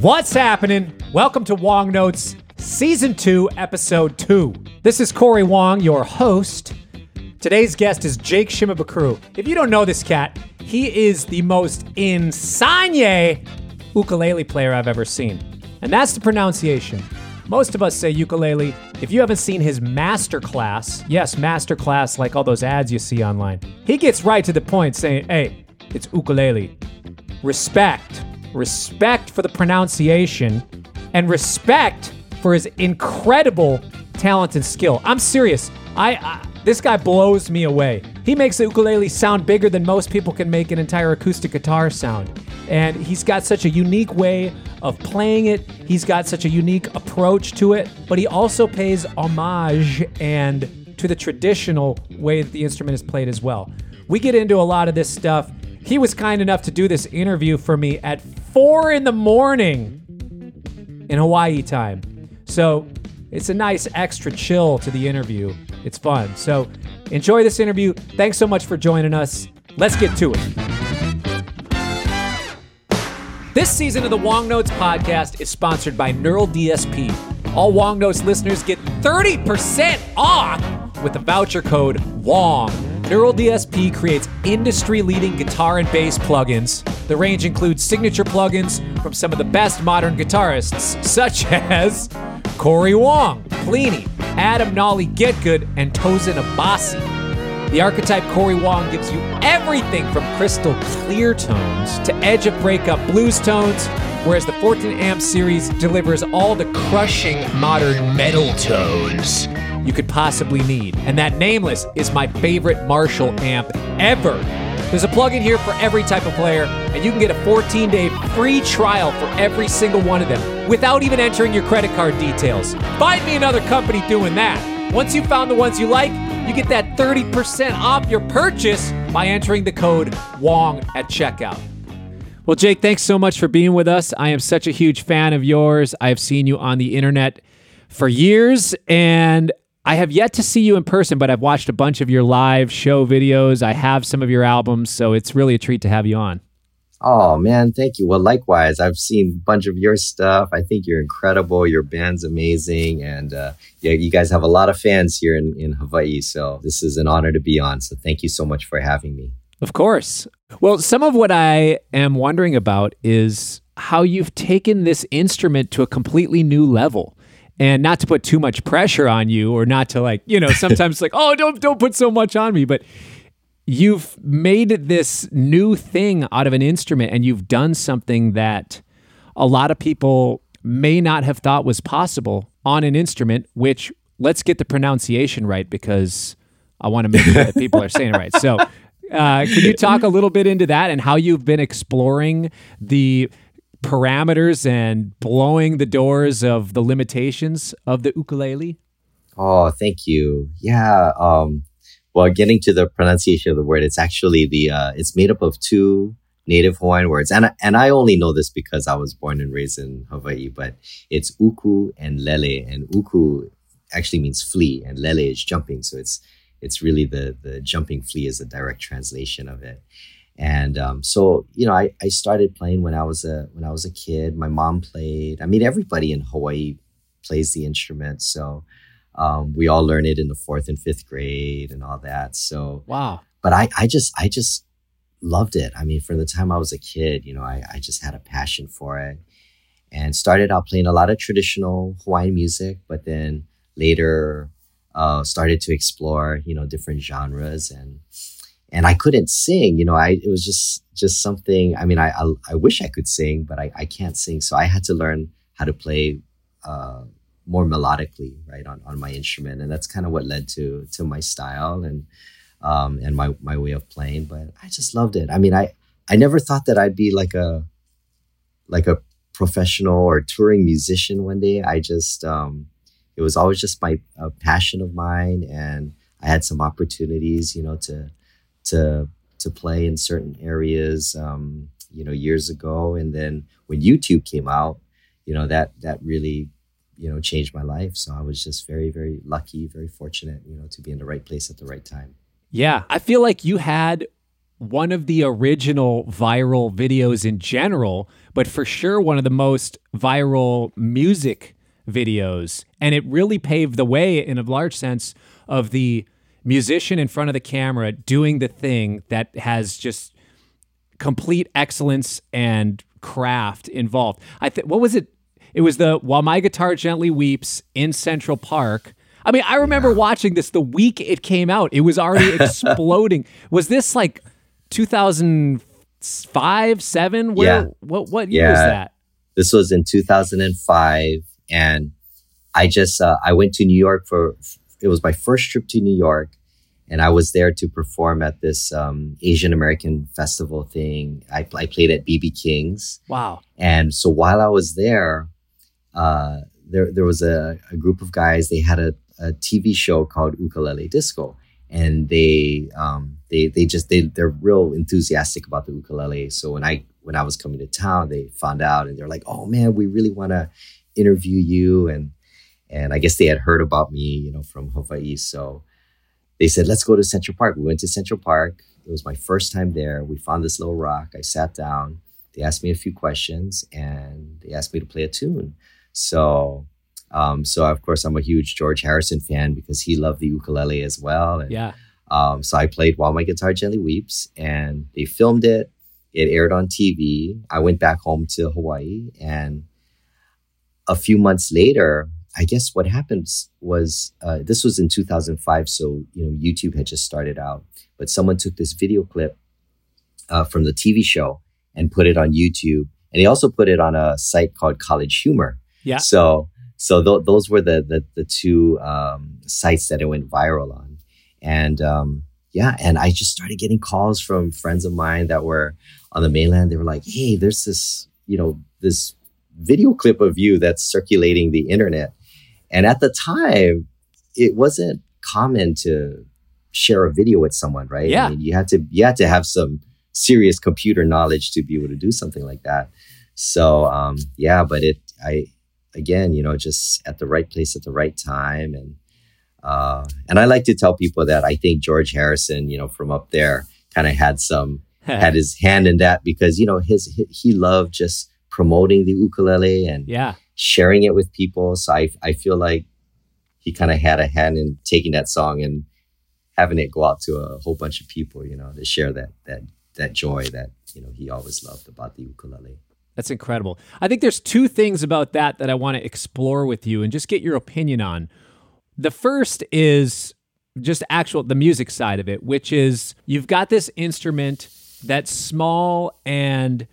What's happening? Welcome to Wong Notes, Season 2, Episode 2. This is Corey Wong, your host. Today's guest is Jake Shimabukuro. If you don't know this cat, he is the most insane ukulele player I've ever seen. And that's the pronunciation. Most of us say ukulele. If you haven't seen his masterclass, yes, masterclass, like all those ads you see online, he gets right to the point saying, hey, it's ukulele. Respect. Respect for the pronunciation and respect for his incredible talent and skill. I'm serious. I, I this guy blows me away. He makes the ukulele sound bigger than most people can make an entire acoustic guitar sound. And he's got such a unique way of playing it. He's got such a unique approach to it, but he also pays homage and to the traditional way that the instrument is played as well. We get into a lot of this stuff. He was kind enough to do this interview for me at four in the morning in Hawaii time. So it's a nice extra chill to the interview. It's fun. So enjoy this interview. Thanks so much for joining us. Let's get to it. This season of the Wong Notes podcast is sponsored by Neural DSP. All Wong Notes listeners get 30% off with the voucher code WONG. Neural DSP creates industry leading guitar and bass plugins. The range includes signature plugins from some of the best modern guitarists, such as Corey Wong, Plini, Adam Nolly Getgood, and Tosin Abasi. The archetype Corey Wong gives you everything from crystal clear tones to edge of breakup blues tones, whereas the Fortin amp series delivers all the crushing modern metal tones you could possibly need. And that Nameless is my favorite Marshall amp ever. There's a plugin here for every type of player, and you can get a 14 day free trial for every single one of them without even entering your credit card details. Find me another company doing that. Once you've found the ones you like, you get that 30% off your purchase by entering the code WONG at checkout. Well, Jake, thanks so much for being with us. I am such a huge fan of yours. I've seen you on the internet for years, and I have yet to see you in person, but I've watched a bunch of your live show videos. I have some of your albums, so it's really a treat to have you on. Oh man, thank you. Well, likewise, I've seen a bunch of your stuff. I think you're incredible. Your band's amazing, and uh, yeah, you guys have a lot of fans here in, in Hawaii. So this is an honor to be on. So thank you so much for having me. Of course. Well, some of what I am wondering about is how you've taken this instrument to a completely new level and not to put too much pressure on you or not to like you know sometimes like oh don't don't put so much on me but you've made this new thing out of an instrument and you've done something that a lot of people may not have thought was possible on an instrument which let's get the pronunciation right because i want to make sure that people are saying it right. So uh, can you talk a little bit into that and how you've been exploring the parameters and blowing the doors of the limitations of the ukulele? Oh, thank you. Yeah. Um, well, getting to the pronunciation of the word, it's actually the uh, it's made up of two native Hawaiian words, and and I only know this because I was born and raised in Hawaii. But it's uku and lele, and uku actually means flea, and lele is jumping. So it's it's really the the jumping flea is a direct translation of it. And um, so, you know, I, I started playing when I was a when I was a kid. My mom played. I mean, everybody in Hawaii plays the instrument. So um, we all learn it in the fourth and fifth grade and all that. So wow. But I, I just I just loved it. I mean, from the time I was a kid, you know, I, I just had a passion for it and started out playing a lot of traditional Hawaiian music, but then later uh, started to explore, you know, different genres and and I couldn't sing. You know, I it was just just something. I mean, I I, I wish I could sing, but I, I can't sing. So I had to learn how to play uh, more melodically, right, on, on my instrument, and that's kind of what led to to my style and um, and my my way of playing. But I just loved it. I mean, I I never thought that I'd be like a like a professional or touring musician one day. I just um, it was always just my passion of mine, and I had some opportunities, you know, to to to play in certain areas, um, you know, years ago. And then when YouTube came out, you know, that that really, you know, changed my life. So I was just very, very lucky, very fortunate, you know, to be in the right place at the right time. Yeah, I feel like you had one of the original viral videos in general, but for sure one of the most viral music videos. And it really paved the way, in a large sense, of the musician in front of the camera doing the thing that has just complete excellence and craft involved. I think what was it? It was the While My Guitar Gently Weeps in Central Park. I mean, I remember yeah. watching this the week it came out. It was already exploding. was this like 2005, 7? Where yeah. what what year yeah. was that? This was in 2005 and I just uh, I went to New York for it was my first trip to New York and I was there to perform at this um, Asian American festival thing. I, I played at BB King's. Wow! And so while I was there, uh, there there was a, a, group of guys. They had a, a, TV show called Ukulele Disco, and they um, they they just they they're real enthusiastic about the ukulele. So when I when I was coming to town, they found out and they're like, "Oh man, we really want to interview you." And and I guess they had heard about me, you know, from Hawaii. So they said, let's go to Central Park. We went to Central Park. It was my first time there. We found this little rock. I sat down. They asked me a few questions and they asked me to play a tune. So, um, so of course, I'm a huge George Harrison fan because he loved the ukulele as well. And, yeah. Um, so I played While My Guitar Gently Weeps and they filmed it. It aired on TV. I went back home to Hawaii and a few months later, I guess what happened was uh, this was in 2005, so you know YouTube had just started out, but someone took this video clip uh, from the TV show and put it on YouTube, and he also put it on a site called College Humor. Yeah. So so th- those were the the, the two um, sites that it went viral on, and um, yeah, and I just started getting calls from friends of mine that were on the mainland. They were like, "Hey, there's this you know this." video clip of you that's circulating the internet and at the time, it wasn't common to share a video with someone, right? Yeah. I mean, you had to you had to have some serious computer knowledge to be able to do something like that. So um, yeah, but it I again, you know, just at the right place at the right time and uh, and I like to tell people that I think George Harrison, you know, from up there kind of had some had his hand in that because you know his he loved just promoting the ukulele and yeah sharing it with people. So I, I feel like he kind of had a hand in taking that song and having it go out to a whole bunch of people, you know, to share that, that, that joy that, you know, he always loved about the ukulele. That's incredible. I think there's two things about that that I want to explore with you and just get your opinion on. The first is just actual the music side of it, which is you've got this instrument that's small and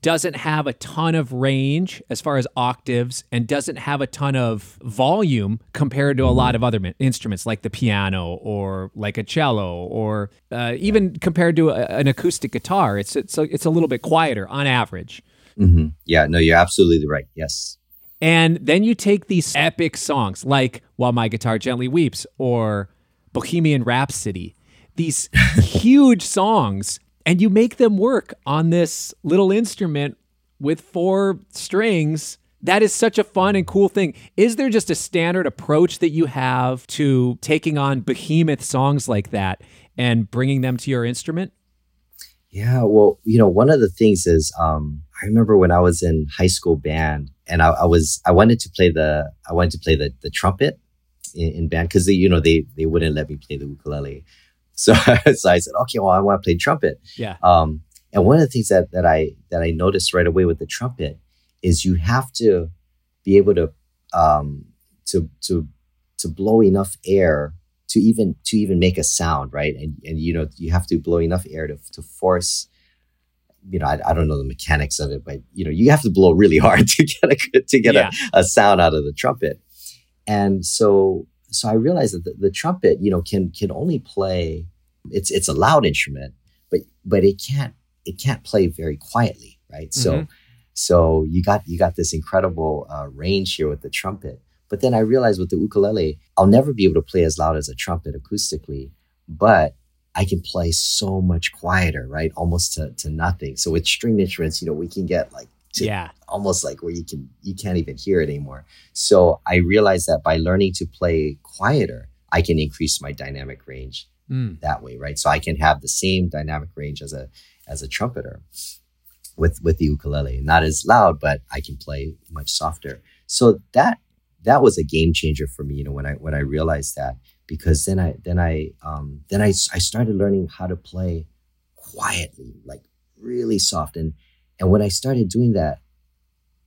doesn't have a ton of range as far as octaves and doesn't have a ton of volume compared to a lot of other instruments like the piano or like a cello or uh, even compared to a, an acoustic guitar. It's it's a, it's a little bit quieter on average. Mm-hmm. Yeah, no, you're absolutely right. Yes. And then you take these epic songs like While My Guitar Gently Weeps or Bohemian Rhapsody, these huge songs and you make them work on this little instrument with four strings. That is such a fun and cool thing. Is there just a standard approach that you have to taking on behemoth songs like that and bringing them to your instrument? Yeah, well, you know, one of the things is um, I remember when I was in high school band, and I, I was I wanted to play the I wanted to play the the trumpet in, in band because you know they they wouldn't let me play the ukulele. So, so I said, okay, well, I want to play trumpet. Yeah. Um, and one of the things that, that I that I noticed right away with the trumpet is you have to be able to um, to to to blow enough air to even to even make a sound, right? And and you know you have to blow enough air to to force. You know, I, I don't know the mechanics of it, but you know you have to blow really hard to get a to get yeah. a, a sound out of the trumpet. And so so I realized that the, the, trumpet, you know, can can only play. It's it's a loud instrument, but but it can't it can't play very quietly, right? Mm-hmm. So so you got you got this incredible uh, range here with the trumpet. But then I realized with the ukulele, I'll never be able to play as loud as a trumpet acoustically, but I can play so much quieter, right? Almost to, to nothing. So with string instruments, you know, we can get like to yeah. almost like where you can you can't even hear it anymore. So I realized that by learning to play quieter, I can increase my dynamic range mm. that way, right? So I can have the same dynamic range as a as a trumpeter with with the ukulele. Not as loud, but I can play much softer. So that that was a game changer for me, you know, when I when I realized that because then I then I um then I I started learning how to play quietly, like really soft and and when I started doing that,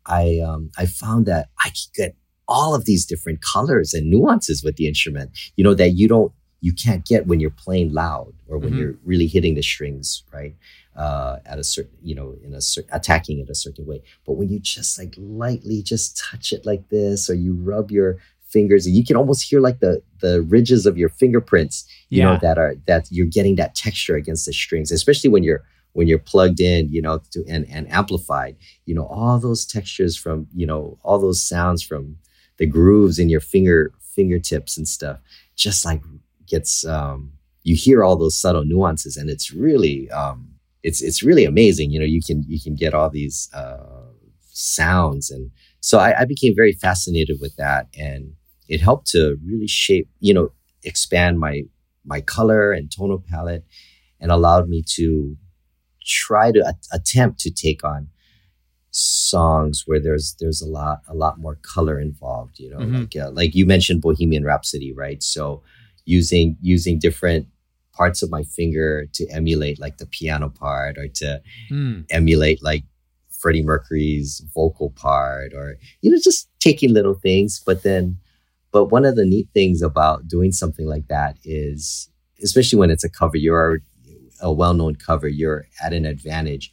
I um I found that I could get all of these different colors and nuances with the instrument, you know, that you don't you can't get when you're playing loud or when mm-hmm. you're really hitting the strings, right? Uh, at a certain, you know, in a certain attacking it a certain way. But when you just like lightly just touch it like this, or you rub your fingers, and you can almost hear like the the ridges of your fingerprints, you yeah. know, that are that you're getting that texture against the strings, especially when you're when you're plugged in, you know, to and and amplified, you know, all those textures from, you know, all those sounds from the grooves in your finger fingertips and stuff, just like gets um, you hear all those subtle nuances, and it's really um, it's it's really amazing. You know, you can you can get all these uh, sounds, and so I, I became very fascinated with that, and it helped to really shape, you know, expand my my color and tonal palette, and allowed me to try to a- attempt to take on songs where there's there's a lot a lot more color involved you know mm-hmm. like uh, like you mentioned bohemian rhapsody right so using using different parts of my finger to emulate like the piano part or to mm. emulate like Freddie Mercury's vocal part or you know just taking little things but then but one of the neat things about doing something like that is especially when it's a cover you're a well-known cover you're at an advantage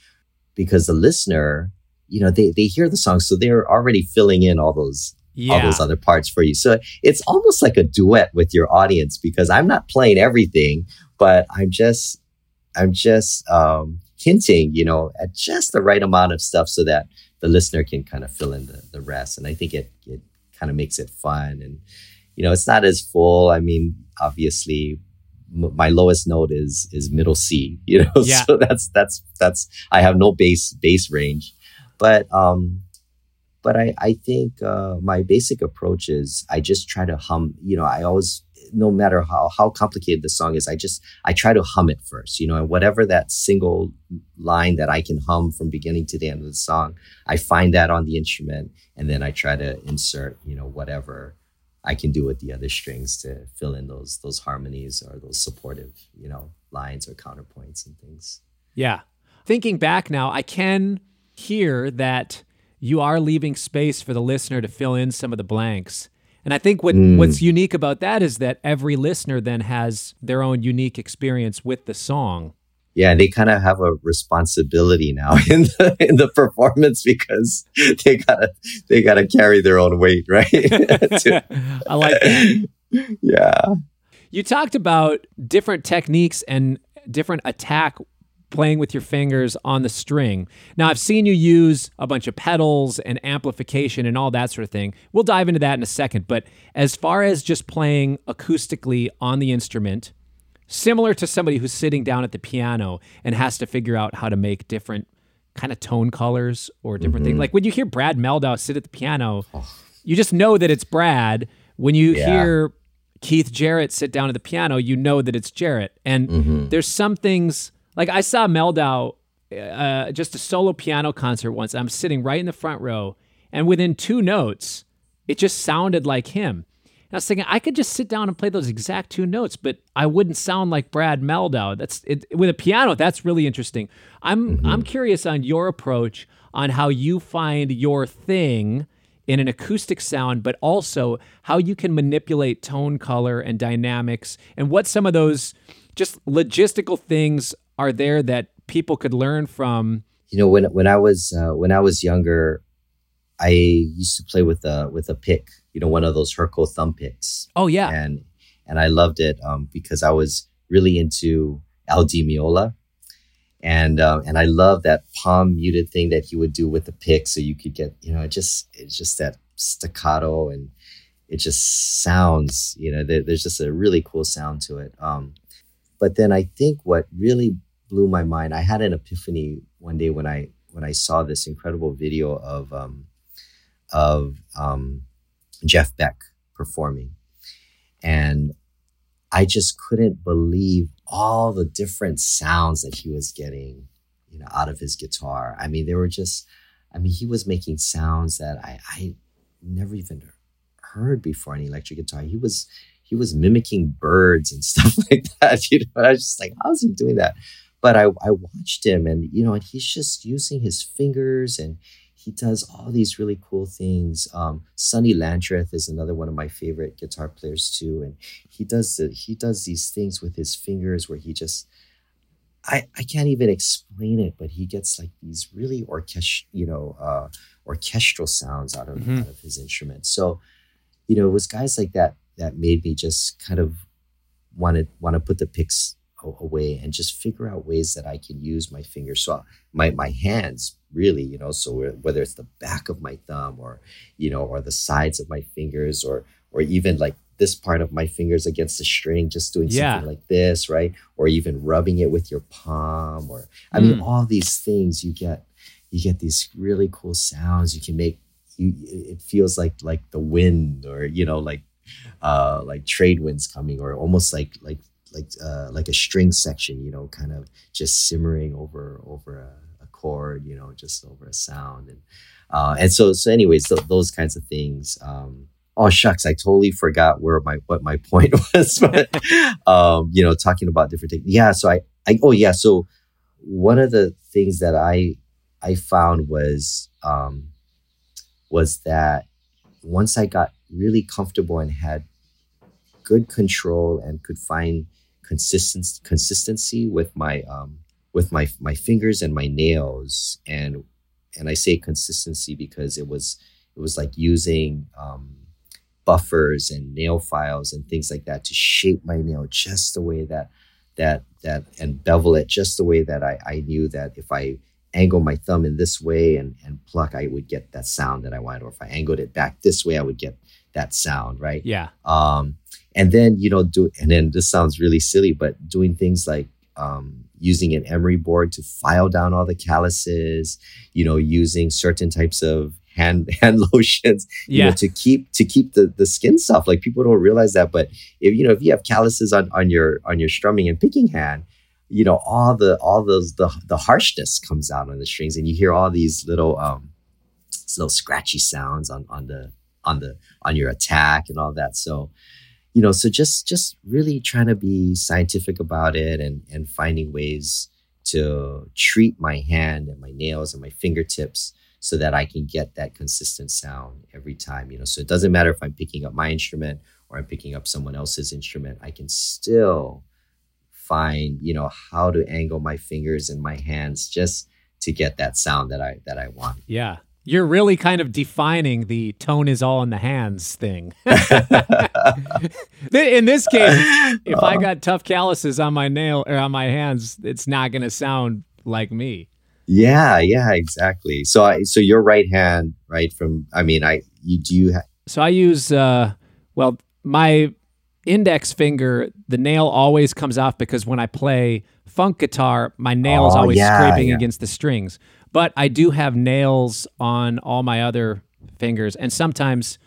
because the listener you know they they hear the song so they're already filling in all those yeah. all those other parts for you. So it's almost like a duet with your audience because I'm not playing everything, but I'm just I'm just um, hinting, you know, at just the right amount of stuff so that the listener can kind of fill in the, the rest. And I think it it kind of makes it fun and you know it's not as full. I mean, obviously my lowest note is is middle C, you know, yeah. so that's that's that's I have no bass bass range. But um but I, I think uh, my basic approach is I just try to hum, you know, I always, no matter how, how complicated the song is, I just, I try to hum it first, you know, and whatever that single line that I can hum from beginning to the end of the song, I find that on the instrument and then I try to insert, you know, whatever I can do with the other strings to fill in those, those harmonies or those supportive, you know, lines or counterpoints and things. Yeah. Thinking back now, I can hear that you are leaving space for the listener to fill in some of the blanks. And I think what mm. what's unique about that is that every listener then has their own unique experience with the song. Yeah, they kind of have a responsibility now in the in the performance because they gotta they gotta carry their own weight, right? I like that. Yeah. You talked about different techniques and different attack playing with your fingers on the string. Now, I've seen you use a bunch of pedals and amplification and all that sort of thing. We'll dive into that in a second. But as far as just playing acoustically on the instrument, similar to somebody who's sitting down at the piano and has to figure out how to make different kind of tone colors or different mm-hmm. things. Like when you hear Brad Mehldau sit at the piano, oh. you just know that it's Brad. When you yeah. hear Keith Jarrett sit down at the piano, you know that it's Jarrett. And mm-hmm. there's some things like I saw Mehldau uh, just a solo piano concert once. I'm sitting right in the front row, and within two notes, it just sounded like him. I was thinking I could just sit down and play those exact two notes, but I wouldn't sound like Brad Mehldau. That's it, with a piano. That's really interesting. I'm mm-hmm. I'm curious on your approach on how you find your thing in an acoustic sound, but also how you can manipulate tone color and dynamics, and what some of those just logistical things are there that people could learn from? You know, when when I was uh, when I was younger, I used to play with a with a pick. You know, one of those Herco thumb picks. Oh yeah, and and I loved it um, because I was really into Al Di Meola, and um, and I love that palm muted thing that he would do with the pick, so you could get you know it just it's just that staccato and it just sounds you know there, there's just a really cool sound to it. Um, but then I think what really blew my mind. I had an epiphany one day when I when I saw this incredible video of um, of um, Jeff Beck performing, and I just couldn't believe all the different sounds that he was getting, you know, out of his guitar. I mean, they were just, I mean, he was making sounds that I, I never even heard before on electric guitar. He was, he was mimicking birds and stuff like that. You know, I was just like, how's he doing that? But I, I watched him and, you know, and he's just using his fingers and he does all these really cool things. Um, Sonny Landreth is another one of my favorite guitar players too, and he does the, he does these things with his fingers where he just I, I can't even explain it, but he gets like these really orchest you know uh, orchestral sounds out of mm-hmm. out of his instrument. So, you know, it was guys like that that made me just kind of want to want to put the picks away and just figure out ways that I can use my fingers. So my my hands really, you know, so whether it's the back of my thumb or you know, or the sides of my fingers or or even like this part of my fingers against the string, just doing yeah. something like this, right? Or even rubbing it with your palm, or I mean, mm. all these things you get, you get these really cool sounds. You can make you. It feels like like the wind, or you know, like uh like trade winds coming, or almost like like like uh, like a string section, you know, kind of just simmering over over a, a chord, you know, just over a sound, and uh, and so so anyways, th- those kinds of things. Um, oh shucks, I totally forgot where my what my point was, but um, you know, talking about different things. Yeah, so I, I oh yeah, so one of the things that I I found was um, was that once I got really comfortable and had good control and could find consistency consistency with my um, with my my fingers and my nails and and I say consistency because it was it was like using um, buffers and nail files and things like that to shape my nail just the way that that that and bevel it just the way that I, I knew that if I angle my thumb in this way and, and pluck, I would get that sound that I wanted. Or if I angled it back this way, I would get that sound, right? Yeah. Um, and then you know do and then this sounds really silly but doing things like um, using an emery board to file down all the calluses you know using certain types of hand hand lotions you yeah. know to keep to keep the the skin soft like people don't realize that but if you know if you have calluses on on your on your strumming and picking hand you know all the all those the the harshness comes out on the strings and you hear all these little um little scratchy sounds on on the on the on your attack and all that so you know so just just really trying to be scientific about it and and finding ways to treat my hand and my nails and my fingertips so that I can get that consistent sound every time you know so it doesn't matter if I'm picking up my instrument or I'm picking up someone else's instrument I can still find you know how to angle my fingers and my hands just to get that sound that I that I want. Yeah you're really kind of defining the tone is all in the hands thing. in this case, if I got tough calluses on my nail or on my hands, it's not going to sound like me. Yeah, yeah, exactly. So I so your right hand, right from I mean, I you do you ha- So I use uh well, my index finger, the nail always comes off because when I play funk guitar, my nail is oh, always yeah, scraping yeah. against the strings. But I do have nails on all my other fingers, and sometimes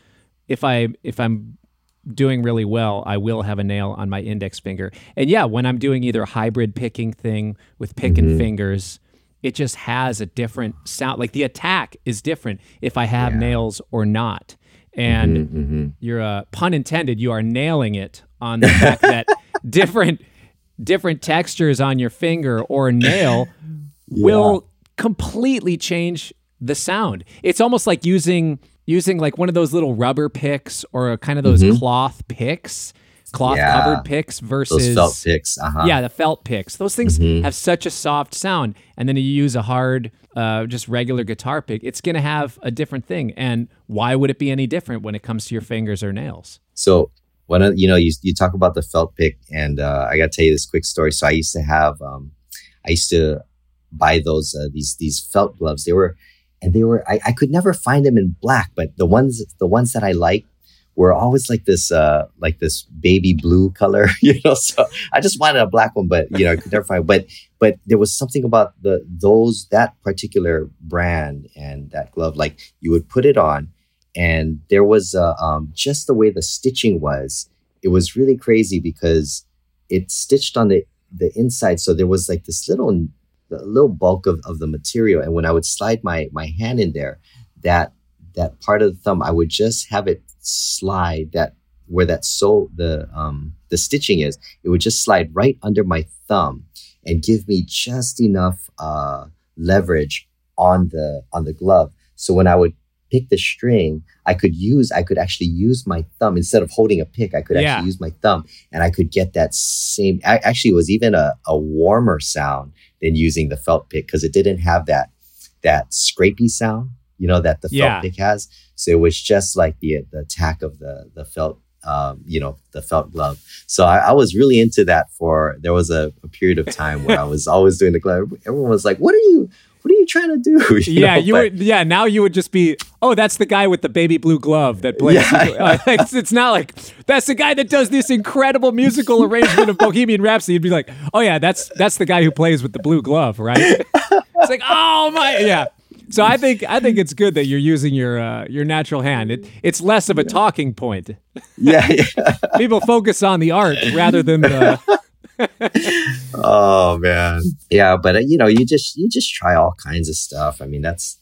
if I if I'm doing really well, I will have a nail on my index finger. And yeah, when I'm doing either a hybrid picking thing with picking mm-hmm. fingers, it just has a different sound. Like the attack is different if I have yeah. nails or not. And mm-hmm, mm-hmm. you're uh, pun intended, you are nailing it on the fact that different different textures on your finger or nail yeah. will completely change the sound. It's almost like using using like one of those little rubber picks or kind of those mm-hmm. cloth picks, cloth yeah. covered picks versus those felt picks. Uh-huh. Yeah, the felt picks. Those things mm-hmm. have such a soft sound, and then you use a hard, uh, just regular guitar pick. It's going to have a different thing. And why would it be any different when it comes to your fingers or nails? So when you know you you talk about the felt pick, and uh, I got to tell you this quick story. So I used to have um, I used to buy those uh, these these felt gloves. They were and they were I, I could never find them in black, but the ones the ones that I liked were always like this uh like this baby blue color, you know. So I just wanted a black one, but you know, I could never find but but there was something about the those that particular brand and that glove, like you would put it on and there was uh, um, just the way the stitching was it was really crazy because it stitched on the the inside, so there was like this little the little bulk of, of the material, and when I would slide my my hand in there, that that part of the thumb, I would just have it slide that where that sole the um the stitching is, it would just slide right under my thumb and give me just enough uh leverage on the on the glove. So when I would pick the string, I could use I could actually use my thumb instead of holding a pick. I could Yeah. actually use my thumb, and I could get that same. Actually, it was even a, a warmer sound than using the felt pick because it didn't have that that scrapey sound, you know, that the felt Yeah. pick has. So it was just like the the attack of the the felt. Um, you know the felt glove. So I, I was really into that. For there was a, a period of time where I was always doing the glove. Everyone was like, "What are you? What are you trying to do?" You yeah, know, you but- would. Yeah, now you would just be. Oh, that's the guy with the baby blue glove that plays. Yeah. It's, it's not like that's the guy that does this incredible musical arrangement of Bohemian Rhapsody. You'd be like, oh yeah, that's that's the guy who plays with the blue glove, right? it's like, oh my, yeah. So I think I think it's good that you're using your uh, your natural hand. It it's less of a talking point. yeah, yeah. People focus on the art rather than the. Oh man, yeah. But uh, you know, you just you just try all kinds of stuff. I mean, that's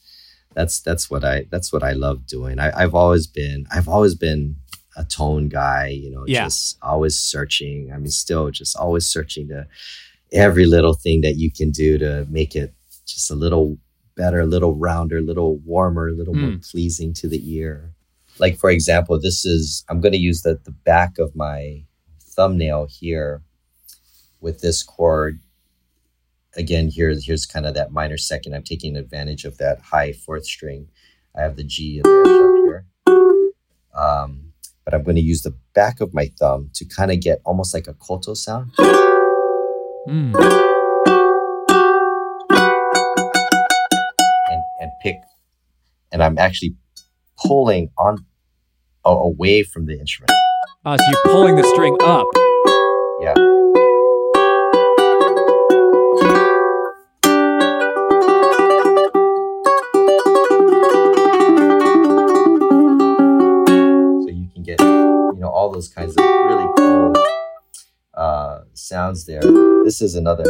that's that's what I that's what I love doing. I, I've always been I've always been a tone guy. You know, Yeah. just always searching. I mean, still just always searching to every little thing that you can do to make it just a little better, a little rounder, a little warmer, a little more pleasing to the ear. Like for example, this is I'm going to use the the back of my thumbnail here with this chord. Again, here's here's kind of that minor second. I'm taking advantage of that high fourth string. I have the G in there sharp here. Um, but I'm going to use the back of my thumb to kind of get almost like a koto sound. Mm. And i'm actually pulling on a- away from the instrument. Uh, so you're pulling the string up. yeah. So you can get you know all those kinds of really cool uh, sounds there. This is another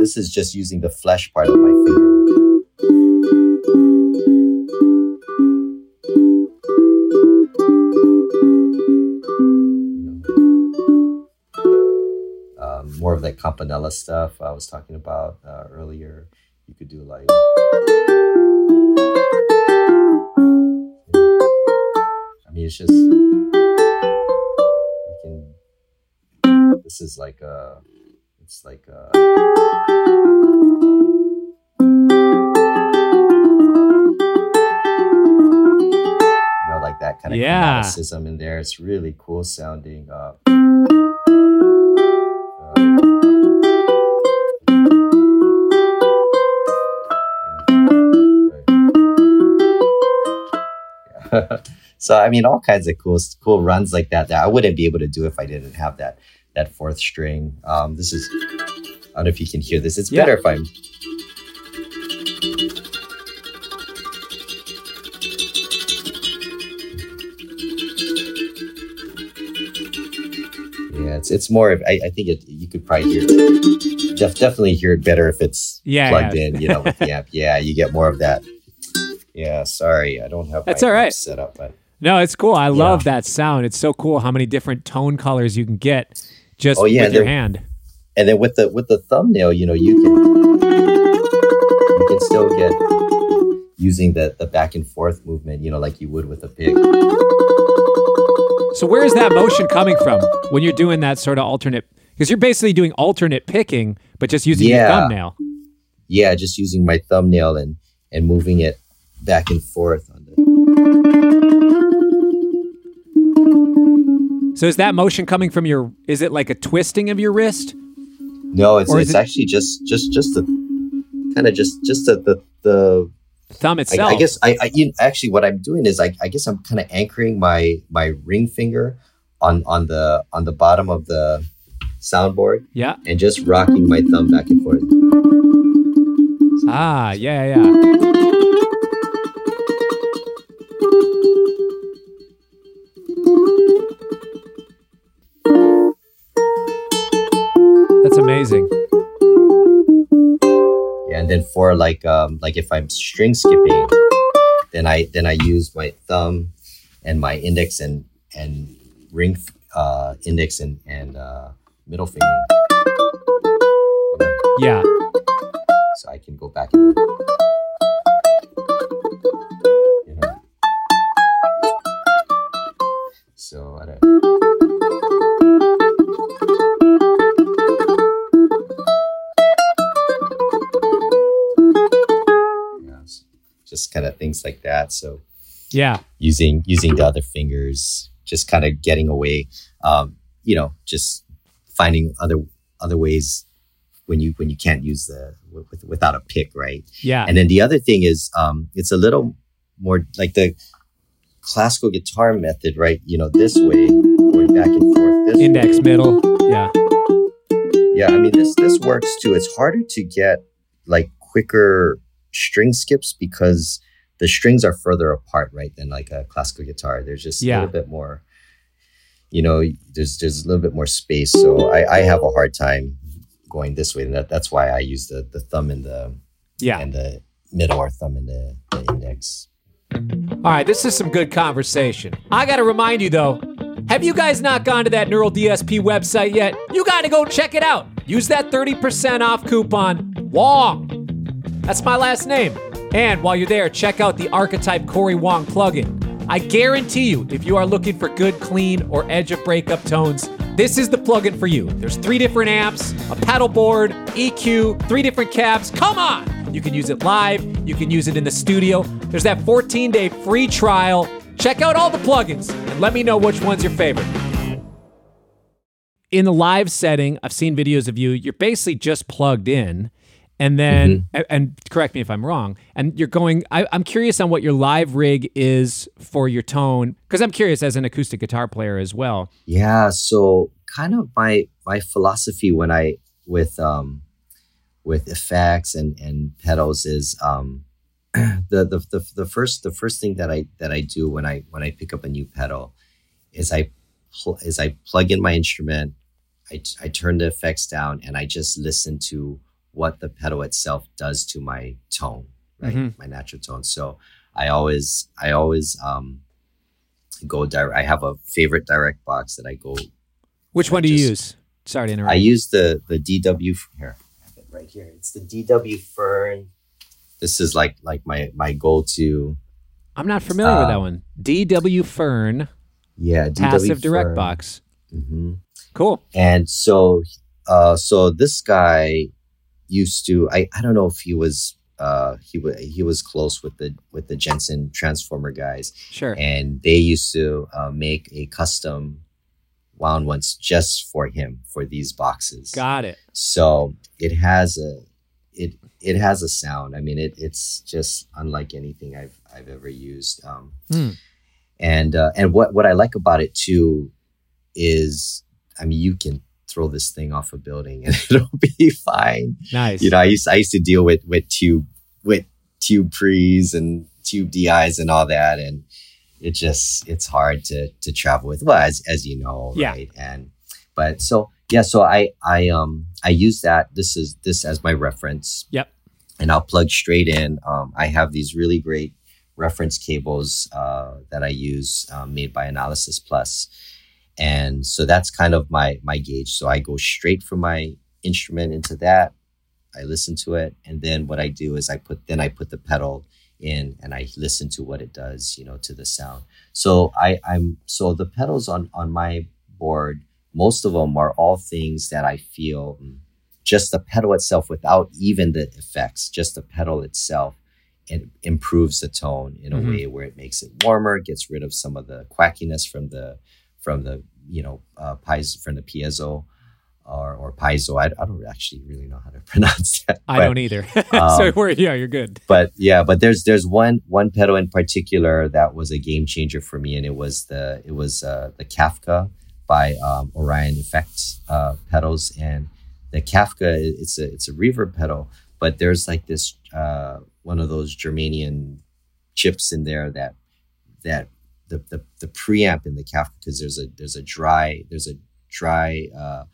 this is just using the flesh part of my finger campanella stuff I was talking about uh, earlier. You could do like. I mean, it's just you can. This is like a. It's like a. You know, like that kind of Yeah. in there. It's really cool sounding. Uh, so I mean, all kinds of cool, cool runs like that that I wouldn't be able to do if I didn't have that that fourth string. Um, this is I don't know if you can hear this. It's Yeah. better if I'm. Yeah, it's it's more. Of, I, I think it. You could probably hear. It. Def, definitely hear it better if it's Yeah, plugged yeah. in. You know, with the amp. Yeah, you get more of that. Yeah, sorry, I don't have. That's all. Set up, but No, it's cool. I love that sound. It's so cool how many different tone colors you can get just Oh, yeah, with your hand. and then with the with the thumbnail, you know, you can you can still get using the the back and forth movement, you know, like you would with a pig. So where is that motion coming from when you're doing that sort of alternate? Because you're basically doing alternate picking, but just using your thumbnail. Yeah, just using my thumbnail and and moving it back and forth on the So is that motion coming from your? Is it like a twisting of your wrist? No, it's it's it- actually just just just the kind of just just the the, the Thumb itself. I guess I, I you, actually what I'm doing is I, I guess I'm kind of anchoring my my ring finger on on the on the bottom of the soundboard Yeah. and just rocking my thumb back and forth. Ah, yeah, yeah. Amazing. Yeah, and then for like um like if I'm string skipping, then I then I use my thumb and my index and and ring uh index and and uh middle finger. Yeah. So I can go back and kind of things like that. So Yeah. using using the other fingers, just kind of getting away, um, you know, just finding other other ways when you when you can't use the with, without a pick, right? Yeah. And then the other thing is, um, it's a little more like the classical guitar method, right? You know, this way, going back and forth. This Index, way. middle. Yeah. Yeah, I mean this this works too. It's harder to get like quicker string skips because the strings are further apart, right, than like a classical guitar. There's just a little bit more, you know, there's there's a little bit more space. So I, I have a hard time going this way. And that, that's why I use the the thumb and the Yeah. and the middle or thumb and the, the index. All right, this is some good conversation. I got to remind you though, have you guys not gone to that Neural DSP website yet? You got to go check it out. Use that 30% off coupon Wong. That's my last name. And while you're there, check out the Archetype Corey Wong plugin. I guarantee you, if you are looking for good, clean, or edge of breakup tones, this is the plugin for you. There's three different amps, a pedal board, EQ, three different cabs. Come on! You can use it live, you can use it in the studio. There's that 14 day free trial. Check out all the plugins and let me know which one's your favorite. In the live setting, I've seen videos of you, you're basically just plugged in. And then, a- and, correct me if I'm wrong, and you're going, I, I'm curious on what your live rig is for your tone, because I'm curious as an acoustic guitar player as well. Yeah, so kind of my my philosophy when I with um with effects and and pedals is um the, the the the first the first thing that I that I do when I when I pick up a new pedal is I pl- is I plug in my instrument, I I turn the effects down and I just listen to what the pedal itself does to my tone, right? Mhm. My natural tone. So I always I always um go direct. I have a favorite direct box that I go Which I one do you use? Sorry to interrupt. I use the the DW here. It right here. It's the DW Fearn. This is like like my my go to. I'm not familiar with uh, that one. DW Fearn Yeah, DW passive direct Fearn. box. hmm Cool. And so, uh, so this guy used to. I I don't know if he was. Uh, he was he was close with the with the Jensen Transformer guys, Sure. and they used to uh, make a custom wound ones just for him for these boxes. Got it. so it has a it it has a sound i mean it it's just unlike anything i've i've ever used um Hmm. and uh, and what what i like about it too is i mean you can throw this thing off a building and it'll be fine Nice. you know i used i used to deal with with tube with tube pre's and tube di's and all that and it just it's hard to to travel with well as as you know Yeah. right and but so yeah so i i um i use that this is this as my reference Yep. and i'll plug straight in um i have these really great reference cables uh that i use um, made by analysis plus and so that's kind of my my gauge. So i go straight from my instrument into that. I listen to it. And then what i do is i put then i put the pedal in and i listen to what it does you know to the sound. So i i'm so the pedals on on my board most of them are all things that i feel mm, just the pedal itself without even the effects just the pedal itself it improves the tone in a Mhm. way where it makes it warmer gets rid of some of the quackiness from the from the you know uh, piezo from the piezo or or piezo I, I don't actually really know how to pronounce that I don't either. so um, we're, yeah, you're good. but yeah but there's there's one one pedal in particular that was a game changer for me and it was the it was uh, the kafka by um, orion effects uh, pedals and the kafka it's a it's a reverb pedal but there's like this uh, one of those germanium chips in there that that the the, the preamp in the kafka because there's a there's a dry there's a dry uh,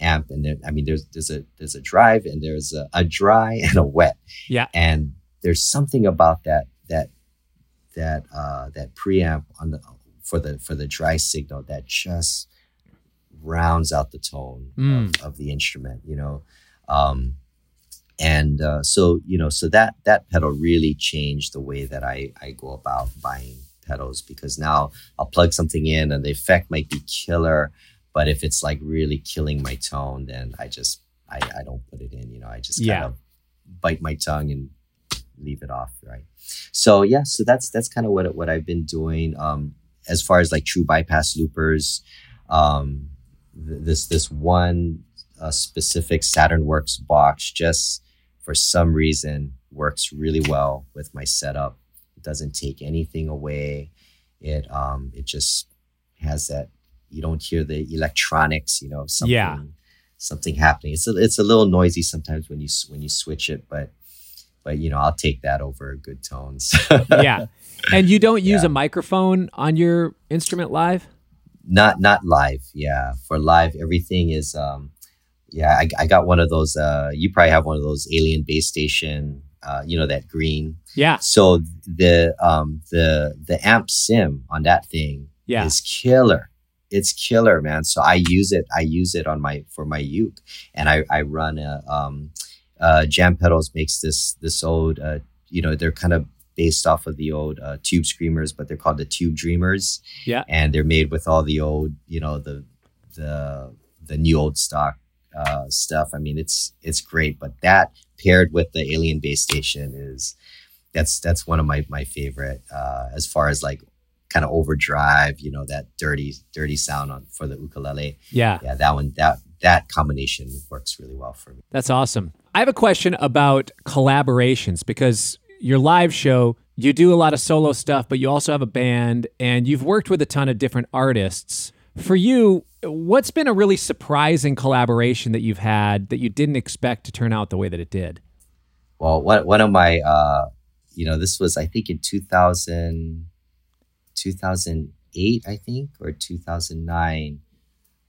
amp, and there, I mean, there's there's a there's a drive and there's a, a dry and a wet. Yeah. And there's something about that that that uh, that preamp on the for the for the dry signal that just rounds out the tone Mm. of, of the instrument. You know. Um, and uh, so you know so that that pedal really changed the way that I, I go about buying pedals because now i'll plug something in and the effect might be killer but if it's like really killing my tone then i just i, I don't put it in you know i just kind Yeah. of bite my tongue and leave it off right so yeah so that's that's kind of what what i've been doing um as far as like true bypass loopers um th- this this one uh, specific Saturnworks box just for some reason works really well with my setup. Doesn't take anything away. It um it just has that you don't hear the electronics, you know, of something Yeah. something happening. It's a, it's a little noisy sometimes when you when you switch it, but but you know, I'll take that over good tones. yeah. And you don't use Yeah. a microphone on your instrument live? not not live yeah for live everything is um yeah I, I got one of those uh you probably have one of those alien base station uh you know that green Yeah. so the um the the amp sim on that thing Yeah. is killer it's killer man so i use it i use it on my for my uke and i i run a um uh jam pedals makes this this old uh you know they're kind of based off of the old uh, tube screamers but they're called the tube dreamers Yeah. and they're made with all the old you know the the the new old stock uh stuff i mean it's it's great but that paired with the alien base station is that's that's one of my my favorite uh as far as like kind of overdrive you know that dirty dirty sound on for the ukulele Yeah. yeah that one that that combination works really well for me That's awesome. I have a question about collaborations because your live show, you do a lot of solo stuff, but you also have a band and you've worked with a ton of different artists. For you, what's been a really surprising collaboration that you've had that you didn't expect to turn out the way that it did? well one, one of my uh you know this was i think in 2000 2008 i think or 2009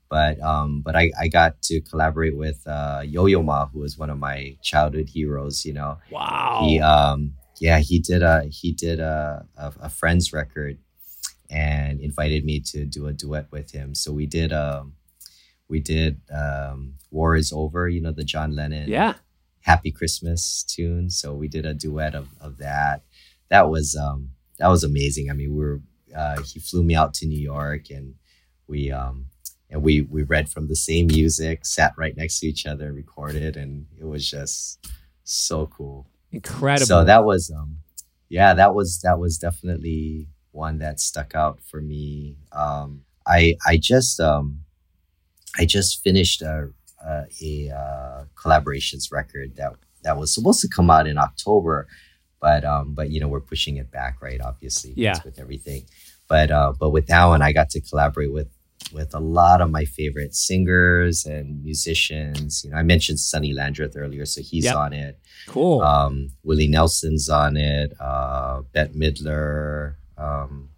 but um but i i got to collaborate with uh yo-yo ma who was one of my childhood heroes you know Wow. he um yeah he did a he did a, a a friends record and invited me to do a duet with him. So we did um we did um war is over you know the john lennon yeah. happy christmas tune. So we did a duet of, of that. That was um that was amazing. I mean we were uh he flew me out to new york and we um and we we read from the same music sat right next to each other recorded and it was just so cool. Incredible. so that was um yeah that was that was definitely one that stuck out for me um i i just um i just finished a a, a uh, collaborations record that that was supposed to come out in october but um but you know we're pushing it back right obviously Yeah. with everything but uh but with that one i got to collaborate with with a lot of my favorite singers and musicians you know i mentioned sonny landreth earlier so he's Yep. on it cool. um, Willie Nelson's on it. Uh, Bette Midler, um,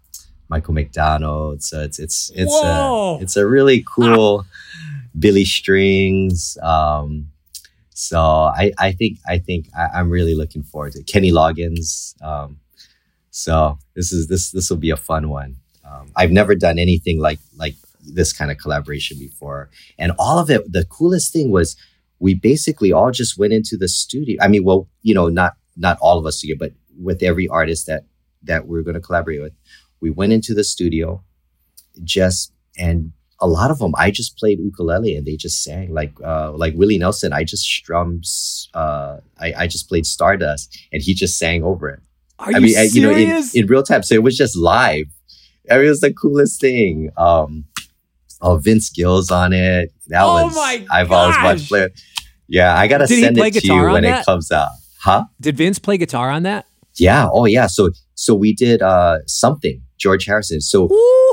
Michael McDonald. So it's it's it's Whoa! a it's a really cool Billy Strings. Um, so I I think I think I, I'm really looking forward to it. Kenny Loggins. Um, so this is this this will be a fun one. Um, I've never done anything like like this kind of collaboration before, and all of it. The coolest thing was we basically all just went into the studio. I mean, well, you know, not not all of us together, but with every artist that that we're going to collaborate with, we went into the studio, just and a lot of them I just played ukulele and they just sang like uh like Willie Nelson. I just strummed. Uh, I I just played Stardust and he just sang over it. Are you, I mean, uh, you know, in, serious? in real time. So it was just live. I mean, it was the coolest thing. Um, oh, Vince Gill's on it. That Oh was my I've always gosh. wanted to play. Yeah, I gotta Did send it to you when that? it comes out. Huh? Did Vince play guitar on that? Yeah. Oh, yeah. So so we did uh something. George Harrison. So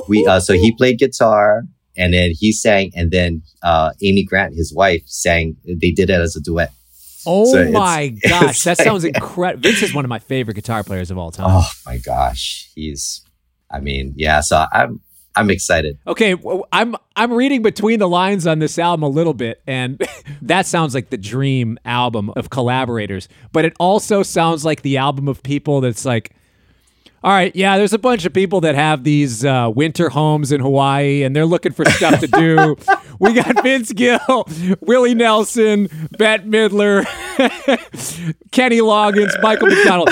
we uh so he played guitar and then he sang and then uh Amy Grant, his wife, sang. They did it as a duet. Oh So it's- my gosh, it's that like- sounds incredible. Vince is one of my favorite guitar players of all time. Oh my gosh, he's. I mean, yeah. So I'm I'm excited. Okay, I'm I'm reading between the lines on this album a little bit, and that sounds like the dream album of collaborators. But it also sounds like the album of people that's like, all right, yeah, there's a bunch of people that have these uh, winter homes in Hawaii, and they're looking for stuff to do. we got Vince Gill, Willie Nelson, Bette Midler, Kenny Loggins, Michael McDonald.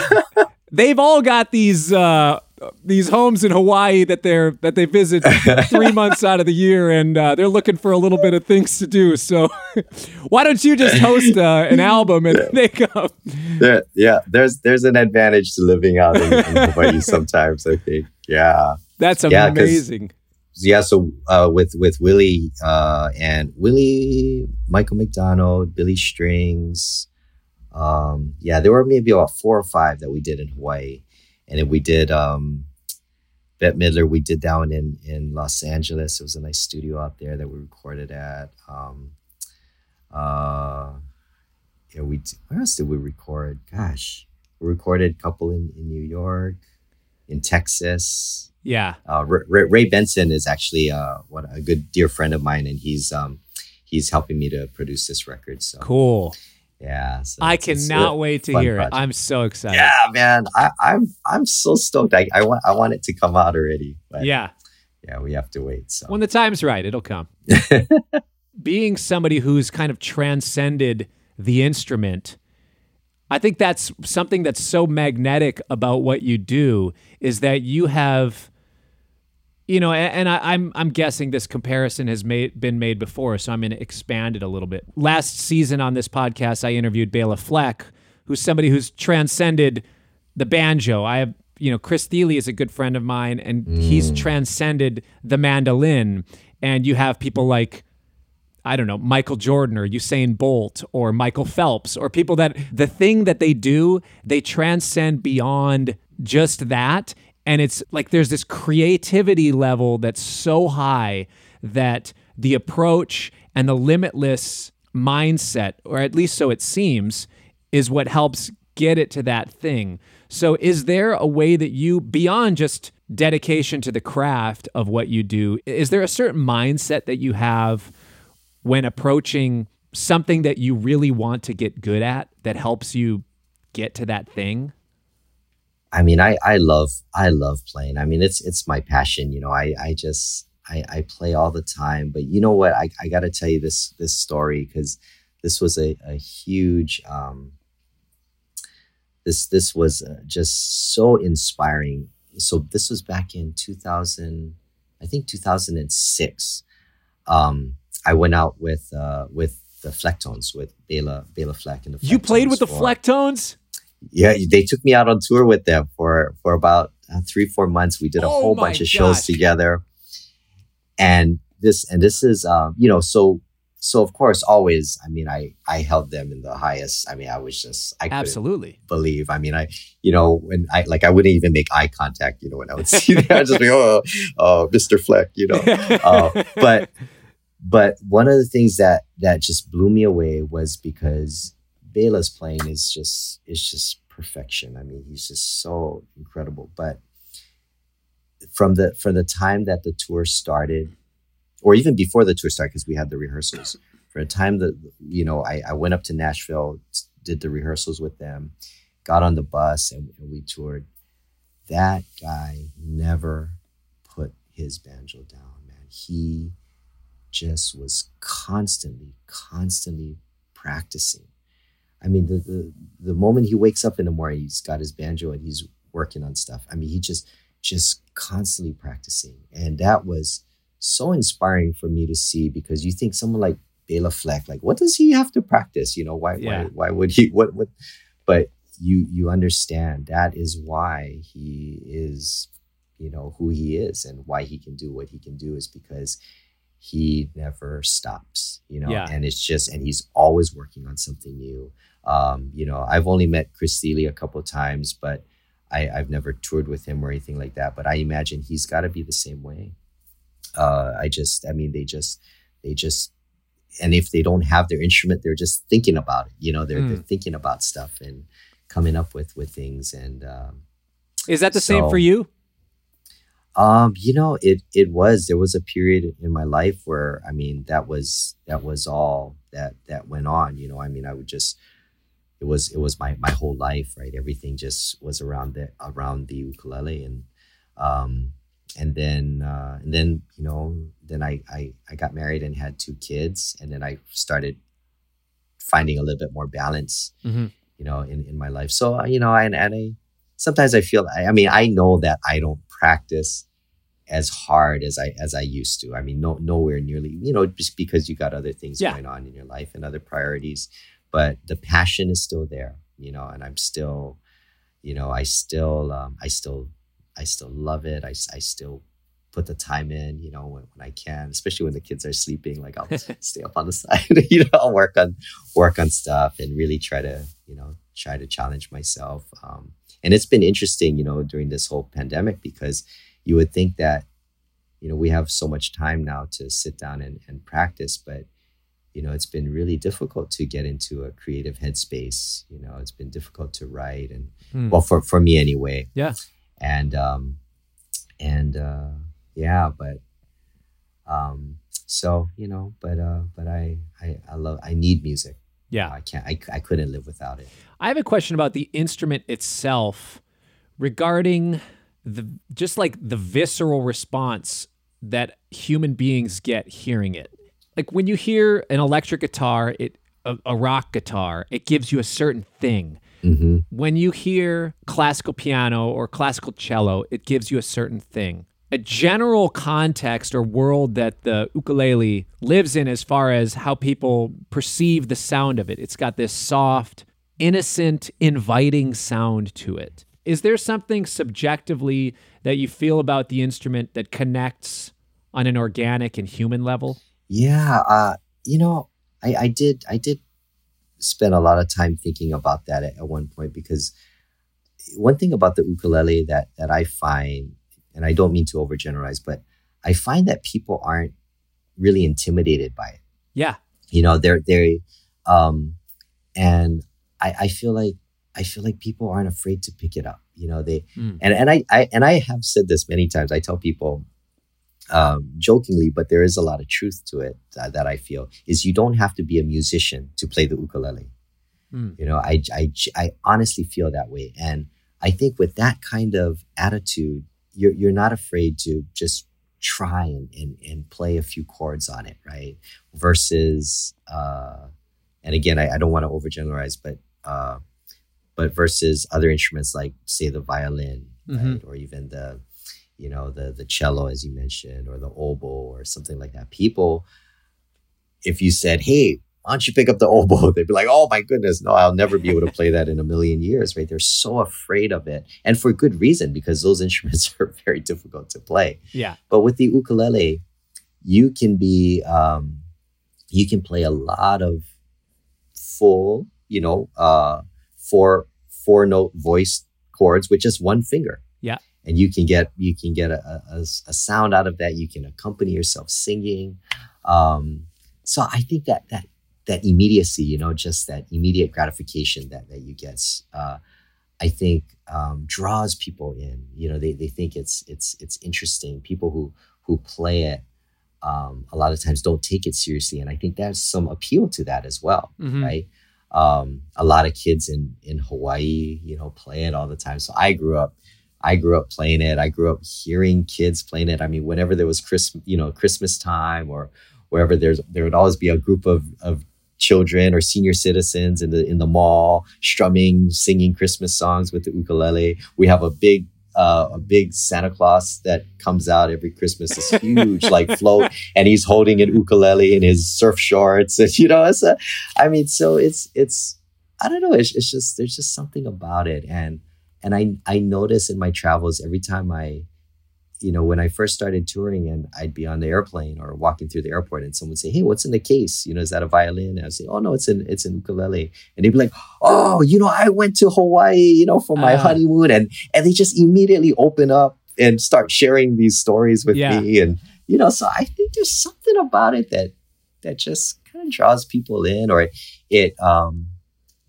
They've all got these. Uh, these homes in Hawaii that they're that they visit three months out of the year, and uh, they're looking for a little bit of things to do. So, why don't you just host uh, an album and they come? There, yeah, there's there's an advantage to living out in, in Hawaii sometimes. I think, yeah, that's amazing. Yeah, so uh, with with Willie uh, and Willie, Michael McDonald, Billy Strings, um, yeah, there were maybe about four or five that we did in Hawaii and then we did um, Bette Midler. We did that one in in Los Angeles. It was a nice studio out there that we recorded at. Um, uh, yeah, we where else did we record? Gosh, we recorded a couple in in New York, in Texas. Yeah. Uh, Ray, Ray, Benson is actually uh, what a good dear friend of mine, and he's um, he's helping me to produce this record. So cool. Yeah, so I cannot wait to hear project. it. I'm so excited. Yeah, man, I, am I'm, I'm so stoked. I, I want I want it to come out already. yeah, yeah, we have to wait. So when the time's right, it'll come. Being somebody who's kind of transcended the instrument, I think that's something that's so magnetic about what you do is that you have you know, and, I, am I'm, I'm guessing this comparison has made been made before, so I'm going to expand it a little bit. Last season on this podcast, I interviewed Bela Fleck, who's somebody who's transcended the banjo. I have, you know, Chris Thile is a good friend of mine, and mm. he's transcended the mandolin. And you have people like I don't know, Michael Jordan or Usain Bolt or Michael Phelps or people that the thing that they do, they transcend beyond just that and it's like there's this creativity level that's so high that the approach and the limitless mindset, or at least so it seems, is what helps get it to that thing. So, is there a way that you, beyond just dedication to the craft of what you do, is there a certain mindset that you have when approaching something that you really want to get good at that helps you get to that thing? I mean, I, I love, I love playing. I mean, it's, it's my passion. You know, I, I just, I, I play all the time, but you know what? I, I got to tell you this, this story because this was a, a huge, um, this, this was uh, just so inspiring. So this was back in 2000, I think 2006. Um, I went out with, uh, with the Flecktones with Bela, Bela Fleck and the You played with the Flecktones? Yeah, they took me out on tour with them for for about uh, three four months. We did a oh whole bunch of shows together, and this and this is um, you know so so of course always I mean I I held them in the highest. I mean I was just I absolutely believe. I mean I you know when I like I wouldn't even make eye contact. You know when I would see them, I'd just be oh oh Mr. Fleck. You know, uh, but but one of the things that that just blew me away was because Bela's playing is just is just perfection. I mean, he's just so incredible. But from the from the time that the tour started, or even before the tour started, because we had the rehearsals. For the time that you know, I, I went up to Nashville, did the rehearsals with them, got on the bus, and, and we toured. That guy never put his banjo down, man. He just was constantly, constantly practicing I mean, the, the the moment he wakes up in the morning, he's got his banjo and he's working on stuff. I mean, he just just constantly practicing, and that was so inspiring for me to see because you think someone like Bela Fleck, like what does he have to practice? You know, why yeah. why why would he? What what? But you you understand that is why he is, you know, who he is and why he can do what he can do is because he never stops, you know, yeah. and it's just, and he's always working on something new. Um, you know, I've only met Chris Thile a couple of times, but I, I've never toured with him or anything like that. But I imagine he's got to be the same way. Uh, I just, I mean, they just, they just, and if they don't have their instrument, they're just thinking about it. You know, they're, mm. they're hmm. thinking about stuff and coming up with with things. And um, is that the so, same for you? Um, you know, it it was there was a period in my life where I mean that was that was all that that went on. You know, I mean, I would just it was it was my my whole life, right? Everything just was around the around the ukulele, and um, and then uh, and then you know, then I I I got married and had two kids, and then I started finding a little bit more balance, Mm-hmm. you know, in in my life. So you know, and and I sometimes I feel I, I mean I know that I don't practice as hard as I as I used to. I mean, no nowhere nearly, you know, just because you got other things Yeah. going on in your life and other priorities. But the passion is still there, you know, and I'm still, you know, I still um, I still I still love it. I, I still put the time in, you know, when, when I can, especially when the kids are sleeping. Like I'll stay up on the side, you know, I'll work on work on stuff and really try to, you know, try to challenge myself. Um, and it's been interesting, you know, during this whole pandemic because you would think that, you know, we have so much time now to sit down and, and practice, but you know, it's been really difficult to get into a creative headspace. You know, it's been difficult to write and Hmm. well for for me anyway Yeah. and um and uh yeah but um so you know but uh but i i, I love i need music Yeah. i can't I, I couldn't live without it I have a question about the instrument itself regarding the just like the visceral response that human beings get hearing it. Like when you hear an electric guitar, it a, a rock guitar, it gives you a certain thing. mm-hmm. When you hear classical piano or classical cello, it gives you a certain thing. A general context or world that the ukulele lives in as far as how people perceive the sound of it. It's got this soft, innocent, inviting sound to it. Is there something subjectively that you feel about the instrument that connects on an organic and human level? yeah uh you know i i did i did spend a lot of time thinking about that at, at one point because one thing about the ukulele that that i find and i don't mean to overgeneralize but i find that people aren't really intimidated by it Yeah. you know they're they're um and i i feel like i feel like people aren't afraid to pick it up you know they Mm. and and I, I and i have said this many times i tell people um jokingly but there is a lot of truth to it that, that i feel is you don't have to be a musician to play the ukulele Mm. you know I, I i honestly feel that way and i think with that kind of attitude you're you're not afraid to just try and, and, and play a few chords on it, right? Versus, uh, and again, I, I don't want to overgeneralize, but uh, but versus other instruments like, say, the violin, Mhm. right, or even the, you know, the the cello, as you mentioned, or the oboe, or something like that. People, if you said, "Hey," why don't you pick up the oboe? They'd be like, oh my goodness, no, I'll never be able to play that in a million years, right? They're so afraid of it. And for good reason, because those instruments are very difficult to play. Yeah. But with the ukulele, you can be, um, you can play a lot of full, you know, uh, four, four note voice chords with just one finger. Yeah. And you can get, you can get a, a, a sound out of that. You can accompany yourself singing. Um, so I think that, that, that immediacy, you know, just that immediate gratification that, that you get, uh, I think um, draws people in. You know, they, they think it's it's it's interesting. People who who play it um, a lot of times don't take it seriously, and I think there's some appeal to that as well, Mhm. right? Um, a lot of kids in in Hawaii, you know, play it all the time. So I grew up. I grew up playing it. I grew up hearing kids playing it. I mean, whenever there was Christmas, you know, Christmas time or wherever there's there would always be a group of of children or senior citizens in the in the mall strumming, singing Christmas songs with the ukulele. We have a big uh, a big Santa Claus that comes out every Christmas. This huge like float, and he's holding an ukulele in his surf shorts, and you know, it's a, I mean, so it's it's I don't know. It's, it's just there's just something about it, and and I I notice in my travels every time I you know, when I first started touring and I'd be on the airplane or walking through the airport and someone would say, Hey, what's in the case? You know, is that a violin? And I'd say, Oh no, it's an it's an ukulele. And they'd be like, Oh, you know, I went to Hawaii, you know, for my Ah. honeymoon. And and they just immediately open up and start sharing these stories with Yeah. me. And, you know, so I think there's something about it that that just kind of draws people in or it um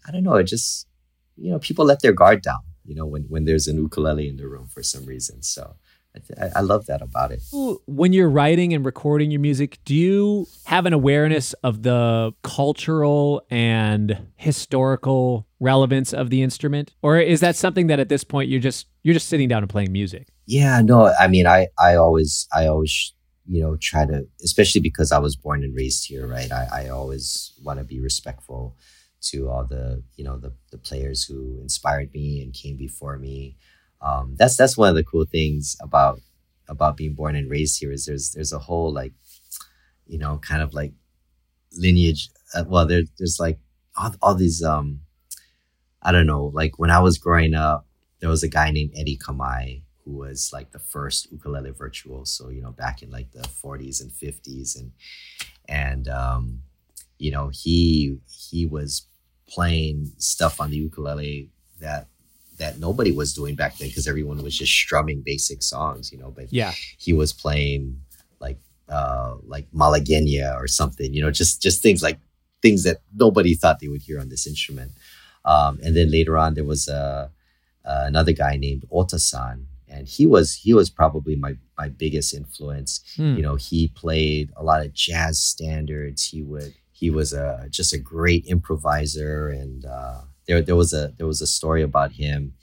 I don't know, it just you know, people let their guard down, you know, when when there's an ukulele in the room for some reason. So I, I love that about it. When you're writing and recording your music, do you have an awareness of the cultural and historical relevance of the instrument, or is that something that at this point you're just you're just sitting down and playing music? Yeah, no, I mean, I I always I always you know try to, especially because I was born and raised here, right? I I always want to be respectful to all the you know the the players who inspired me and came before me um, that's that's one of the cool things about about being born and raised here is there's there's a whole like you know kind of like lineage uh, well there, there's like all, all these um i don't know like when i was growing up there was a guy named eddie Kamae who was like the first ukulele virtuoso you know back in like the 40s and 50s and and um you know he he was playing stuff on the ukulele that that nobody was doing back then because everyone was just strumming basic songs, you know. But yeah, he was playing like uh like Malagueña or something, you know, just just things like things that nobody thought they would hear on this instrument. Um, and then later on, there was uh, uh, another guy named Ohta-San, and he was he was probably my my biggest influence. Hmm. You know, he played a lot of jazz standards. He would he was a just a great improviser and uh, there there was a there was a story about him,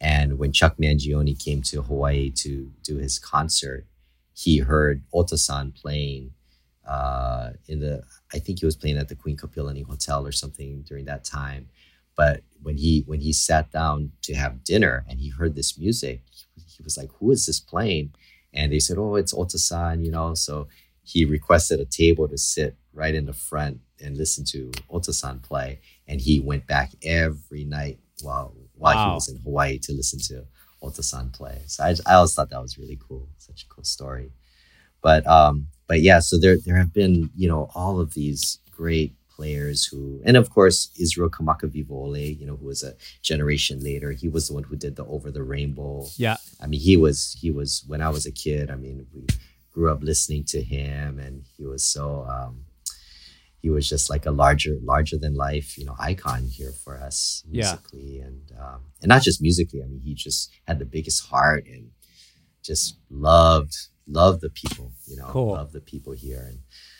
and when Chuck Mangione came to Hawaii to do his concert, he heard Ohta-San playing uh, in the I think he was playing at the Queen Kapiolani Hotel or something during that time. But when he when he sat down to have dinner and he heard this music, he was like, "Who is this playing?" And they said, "Oh, it's Ohta-San," you know. So he requested a table to sit right in the front and listen to Ohta-San play and he went back every night while while wow. he was in Hawaii to listen to Ohta-San play. So I, I always thought that was really cool, such a cool story. But um, but yeah, so there there have been you know all of these great players who, and of course Israel Kamakawiwo'ole, you know, who was a generation later. He was the one who did the Over the Rainbow. Yeah, I mean, he was he was when I was a kid. I mean, we grew up listening to him, and he was so um, he was just like a larger larger than life you know icon here for us musically yeah. and um, and not just musically i mean he just had the biggest heart and just loved loved the people you know cool. loved the people here and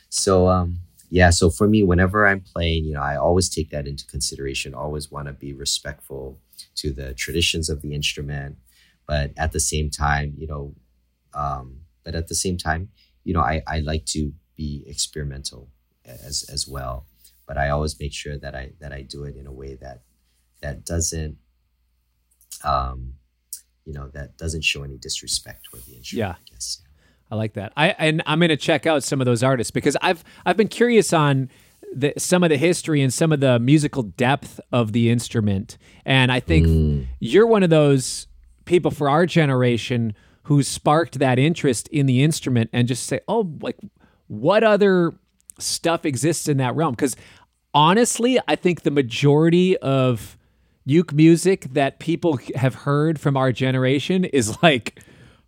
so um yeah so for me whenever i'm playing you know i always take that into consideration always want to be respectful to the traditions of the instrument but at the same time you know um but at the same time you know i i like to be experimental as as well. But I always make sure that I that I do it in a way that that doesn't um you know that doesn't show any disrespect toward the instrument. Yeah. I guess. Yeah. I like that. I and I'm going to check out some of those artists because I've I've been curious on the, some of the history and some of the musical depth of the instrument, and I think mm. you're one of those people for our generation who sparked that interest in the instrument and just say, oh, like what other stuff exists in that realm. Because honestly, I think the majority of uke music that people have heard from our generation is like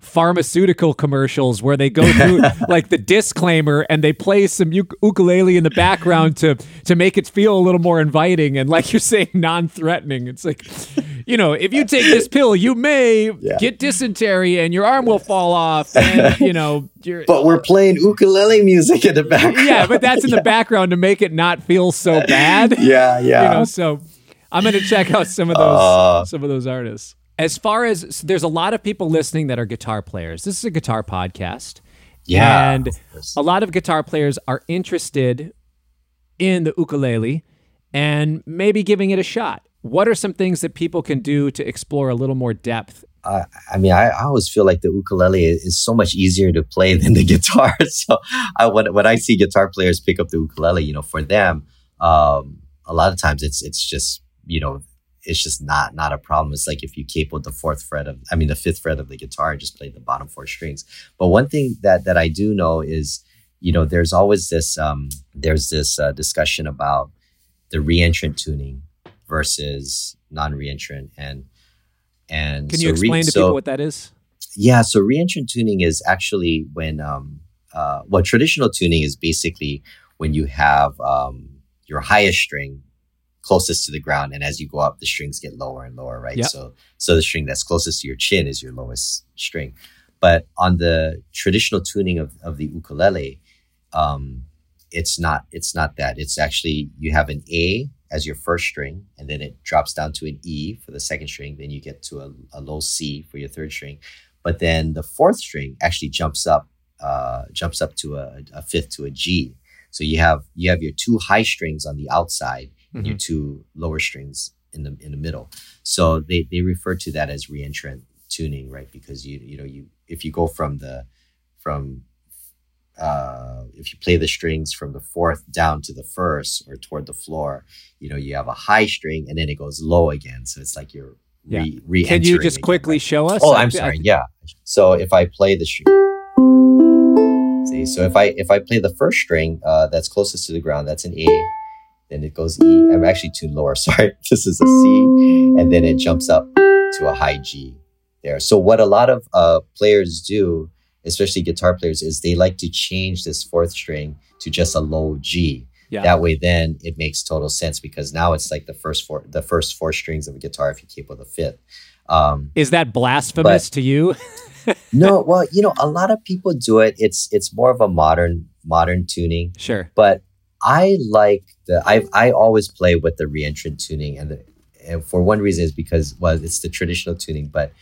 pharmaceutical commercials where they go through like the disclaimer and they play some ukulele in the background to to make it feel a little more inviting and like you're saying non-threatening it's like you know if you take this pill you may yeah. get dysentery and your arm will fall off and you know but we're playing ukulele music in the background yeah but that's in yeah. the background to make it not feel so bad yeah yeah you know so i'm gonna check out some of those uh, some of those artists as far as there's a lot of people listening that are guitar players. This is a guitar podcast. Yeah. And a lot of guitar players are interested in the ukulele and maybe giving it a shot. What are some things that people can do to explore a little more depth? Uh, I mean, I, I, always feel like the ukulele is so much easier to play than the guitar. So I, when, when I see guitar players pick up the ukulele, you know, for them, um, a lot of times it's it's just you know it's just not not a problem. It's like if you capoed the fourth fret of, I mean, the fifth fret of the guitar and just played the bottom four strings. But one thing that that I do know is, you know, there's always this um, there's this uh, discussion about the reentrant tuning versus non-reentrant, and and can you explain re- to so, people what that is? Yeah, so reentrant tuning is actually when um, uh, well, traditional tuning is basically when you have um, your highest string closest to the ground and as you go up the strings get lower and lower right yep. so so the string that's closest to your chin is your lowest string But on the traditional tuning of, of the ukulele, um, it's not it's not that. It's actually you have an A as your first string, and then it drops down to an E for the second string. Then you get to a, a low C for your third string. But then the fourth string actually jumps up uh, jumps up to a, a fifth to a G. So you have you have your two high strings on the outside mm-hmm. and your mm-hmm. two lower strings in the in the middle. So they they refer to that as reentrant tuning, right? Because you you know you if you go from the from uh, if you play the strings from the fourth down to the first or toward the floor, you know you have a high string and then it goes low again. So it's like you're yeah. re Can you just quickly show us? Oh, I'm sorry. Yeah. So if I play the string, see, so if I if I play the first string uh, that's closest to the ground, that's an A. Then it goes E. I'm actually tuned lower. Sorry, this is a C, and then it jumps up to a high G there. So what a lot of uh, players do, especially guitar players, is they like to change this fourth string to just a low G. Yeah. That way, then it makes total sense because now it's like the first four, the first four strings of a guitar if you keep with a fifth. Um, is that blasphemous but, to you? no, well, you know, a lot of people do it. It's it's more of a modern modern tuning. Sure. But I like the I I always play with the reentrant tuning and the and for one reason is because well it's the traditional tuning, but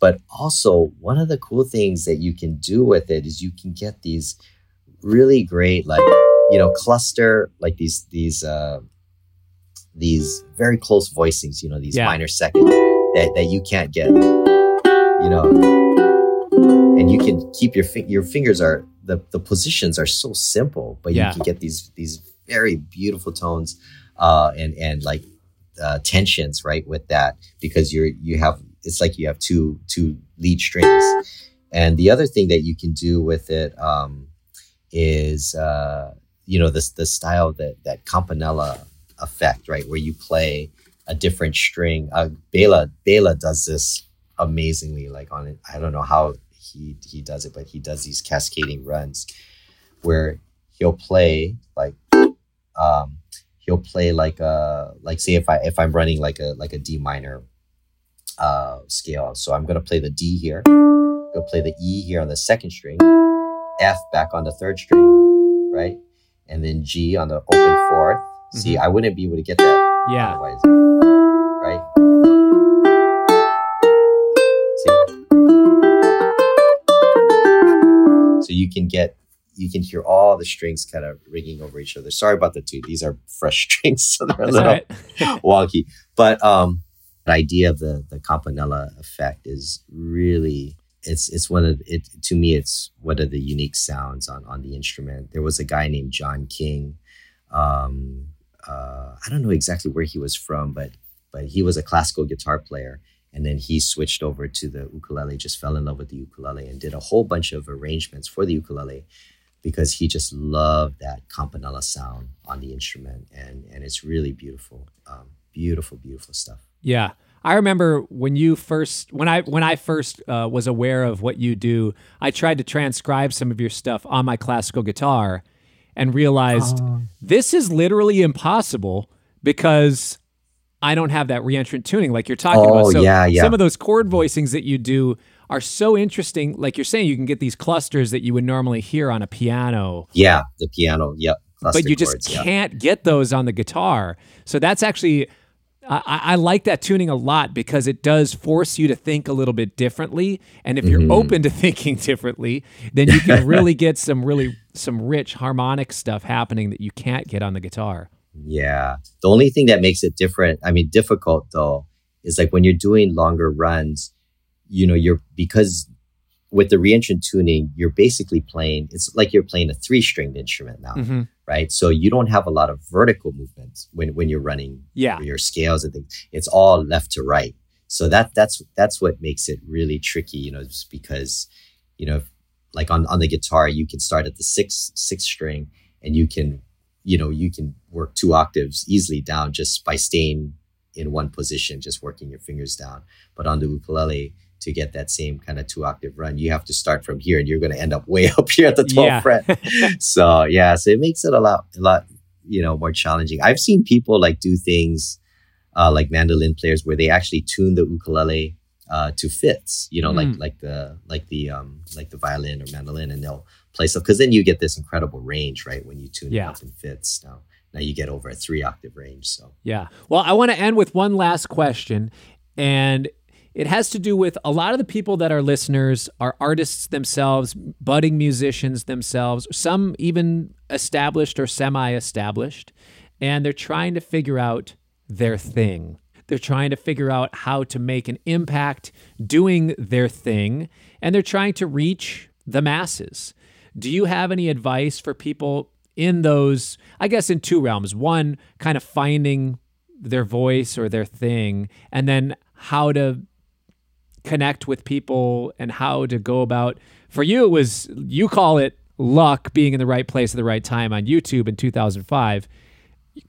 but also, one of the cool things that you can do with it is you can get these really great, like, you know, cluster, like these, these, uh, these very close voicings, you know, these yeah. minor seconds that, that you can't get, you know, and you can keep your, fi- your fingers are, the, the positions are so simple, but yeah. you can get these, these very beautiful tones, uh, and, and like, uh, tensions, right, with that because you're, you have it's like you have two two lead strings. And the other thing that you can do with it um, is uh, you know the the style that that campanella effect, right, where you play a different string. Uh, Bela Bela does this amazingly. Like on it, I don't know how he he does it, but he does these cascading runs where he'll play like um, he'll play like a uh, like say if I if I'm running like a like a D minor uh, scale. So I'm going to play the D here. Go play the E here on the second string, F back on the third string, right? And then G on the open 4th mm-hmm. See, I wouldn't be able to get that. Yeah. Otherwise, right? See? So you can get you can hear all the strings kind of ringing over each other. Sorry about the two. These are fresh strings, so they're a little right. wonky. But um, the idea of the the campanella effect is really it's it's one of it to me it's one of the unique sounds on on the instrument. There was a guy named John King. Um, uh, I don't know exactly where he was from, but but he was a classical guitar player, and then he switched over to the ukulele. Just fell in love with the ukulele and did a whole bunch of arrangements for the ukulele because he just loved that campanella sound on the instrument, and and it's really beautiful, um, beautiful, beautiful stuff. Yeah. I remember when you first when I when I first uh, was aware of what you do, I tried to transcribe some of your stuff on my classical guitar and realized uh. this is literally impossible because I don't have that reentrant tuning like you're talking oh, about. So yeah, yeah. some of those chord voicings that you do are so interesting. Like you're saying, you can get these clusters that you would normally hear on a piano. Yeah, the piano. Yep. Cluster but you just can't get those on the guitar. So that's actually I, I, like that tuning a lot because it does force you to think a little bit differently. And if you're mm-hmm. open to thinking differently, then you can really get some really some rich harmonic stuff happening that you can't get on the guitar. Yeah. The only thing that makes it different, I mean, difficult though, is like when you're doing longer runs, you know, you're because with the reentrant tuning, you're basically playing, it's like you're playing a three stringed instrument now, mm-hmm. right? So you don't have a lot of vertical movements when, when you're running yeah. your scales and things. It's all left to right. So that that's that's what makes it really tricky, you know, just because, you know, like on, on the guitar, you can start at the sixth sixth string and you can, you know, you can work two octaves easily down just by staying in one position, just working your fingers down. But on the ukulele, to get that same kind of two octave run, you have to start from here and you're going to end up way up here at the 12th yeah. fret. so yeah, so it makes it a lot, a lot, you know, more challenging. I've seen people like do things uh, like mandolin players where they actually tune the ukulele uh, to fifths, you know, like Mm. like the like the um like the violin or mandolin, and they'll play stuff because then you get this incredible range, right? When you tune Yeah. it up in fifths, now now you get over a three octave range. So Yeah. Well, I want to end with one last question. And it has to do with a lot of the people that are listeners are artists themselves, budding musicians themselves, some even established or semi established. And they're trying to figure out their thing. They're trying to figure out how to make an impact doing their thing. And they're trying to reach the masses. Do you have any advice for people in those, I guess, in two realms? One, kind of finding their voice or their thing, and then how to connect with people and how to go about. For you, it was, you call it luck being in the right place at the right time on YouTube in 2005.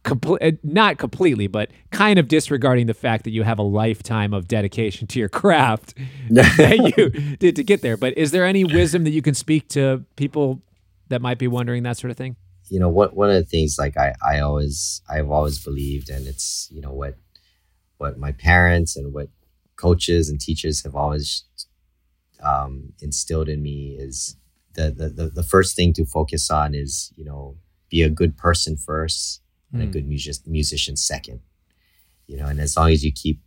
Comple- eh, not completely, but kind of disregarding the fact that you have a lifetime of dedication to your craft that you did to get there. But is there any wisdom that you can speak to people that might be wondering that sort of thing? you know what one of the things like I, I always I've always believed and it's you know what what my parents and what coaches and teachers have always um, instilled in me is the, the the the first thing to focus on is you know be a good person first and a Mm. good music, musician second you know and as long as you keep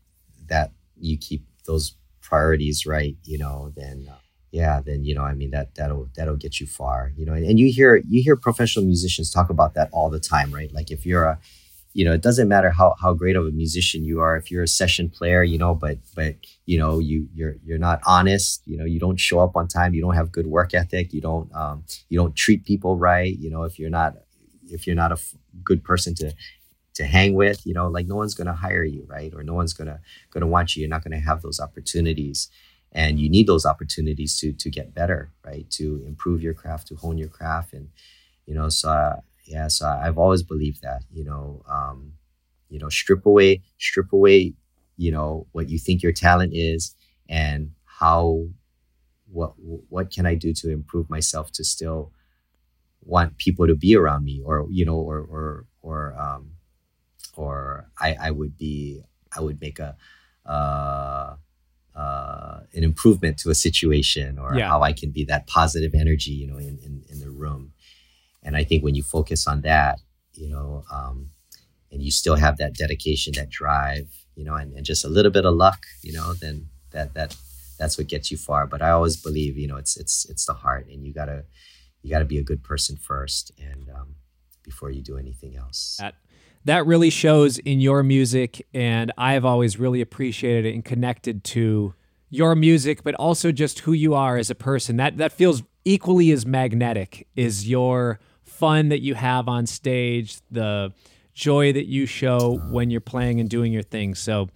that you keep those priorities right you know then uh, yeah then you know i mean that that'll that'll get you far you know and, and you hear you hear professional musicians talk about that all the time right like if you're a you know it doesn't matter how how great of a musician you are. If you're a session player you know but but you know you you're you're not honest you know you don't show up on time you don't have good work ethic you don't um you don't treat people right you know if you're not if you're not a f- good person to to hang with you know like no one's going to hire you right? Or no one's going to going to want you. You're not going to have those opportunities. And you need those opportunities to to get better right? To improve your craft to hone your craft. And you know so uh, yeah so i've always believed that you know um you know strip away strip away you know what you think your talent is and how what what can i do to improve myself to still want people to be around me or you know or or or um or i i would be i would make a uh uh, an improvement to a situation or Yeah. how I can be that positive energy, you know, in, in, in the room. And I think when you focus on that, you know, um, and you still have that dedication, that drive, you know, and, and just a little bit of luck, you know, then that, that, that's what gets you far. But I always believe, you know, it's, it's, it's the heart and you gotta, you gotta be a good person first and, um, before you do anything else. That that really shows in your music, and I've always really appreciated it and connected to your music, but also just who you are as a person. That that feels equally as magnetic is your fun that you have on stage, the joy that you show when you're playing and doing your thing. So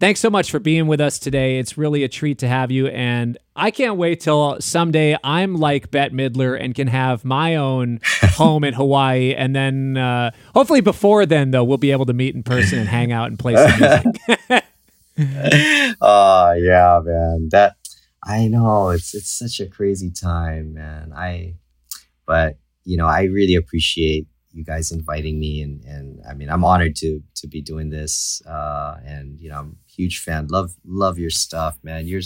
thanks so much for being with us today. It's really a treat to have you. And I can't wait till someday I'm like Bette Midler and can have my own home in Hawaii. And then uh, hopefully before then, though, we'll be able to meet in person and hang out and play some music. oh yeah, man. That I know it's it's such a crazy time, man. I but you know, I really appreciate you guys inviting me and and I mean I'm honored to to be doing this. Uh and you know, I'm a huge fan. Love love your stuff, man. Your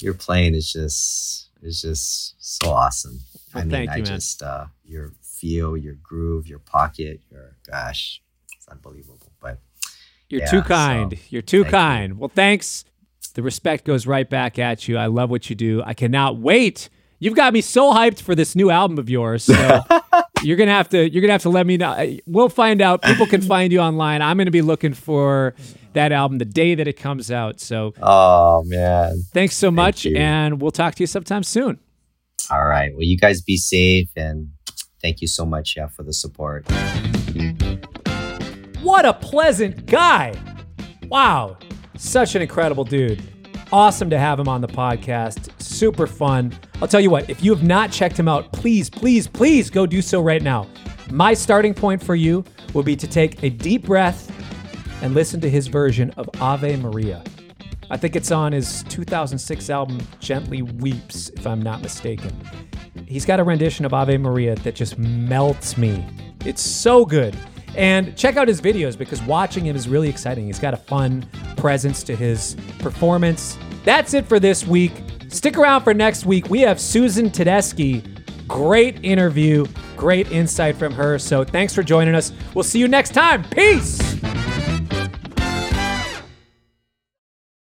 your playing is just is just so awesome. Well, I mean, I you, just uh your feel, your groove, your pocket, your gosh, it's unbelievable. But You're Yeah, too so, kind. You're too thank you. kind. Well, thanks. The respect goes right back at you. I love what you do. I cannot wait. You've got me so hyped for this new album of yours. So you're gonna have to you're gonna have to let me know. We'll find out. People can find you online. I'm gonna be looking for that album the day that it comes out. So oh man. thanks so much, you. and we'll talk to you sometime soon. All right. Well, you guys be safe and thank you so much, yeah, for the support. What a pleasant guy. Wow. Such an incredible dude. Awesome to have him on the podcast. Super fun. I'll tell you what, if you have not checked him out, please, please, please go do so right now. My starting point for you will be to take a deep breath and listen to his version of Ave Maria. I think it's on his 2006 album, Gently Weeps, if I'm not mistaken. He's got a rendition of Ave Maria that just melts me. It's so good. And check out his videos because watching him is really exciting. He's got a fun presence to his performance. That's it for this week. Stick around for next week. We have Susan Tedeschi. Great interview, great insight from her. So thanks for joining us. We'll see you next time. Peace.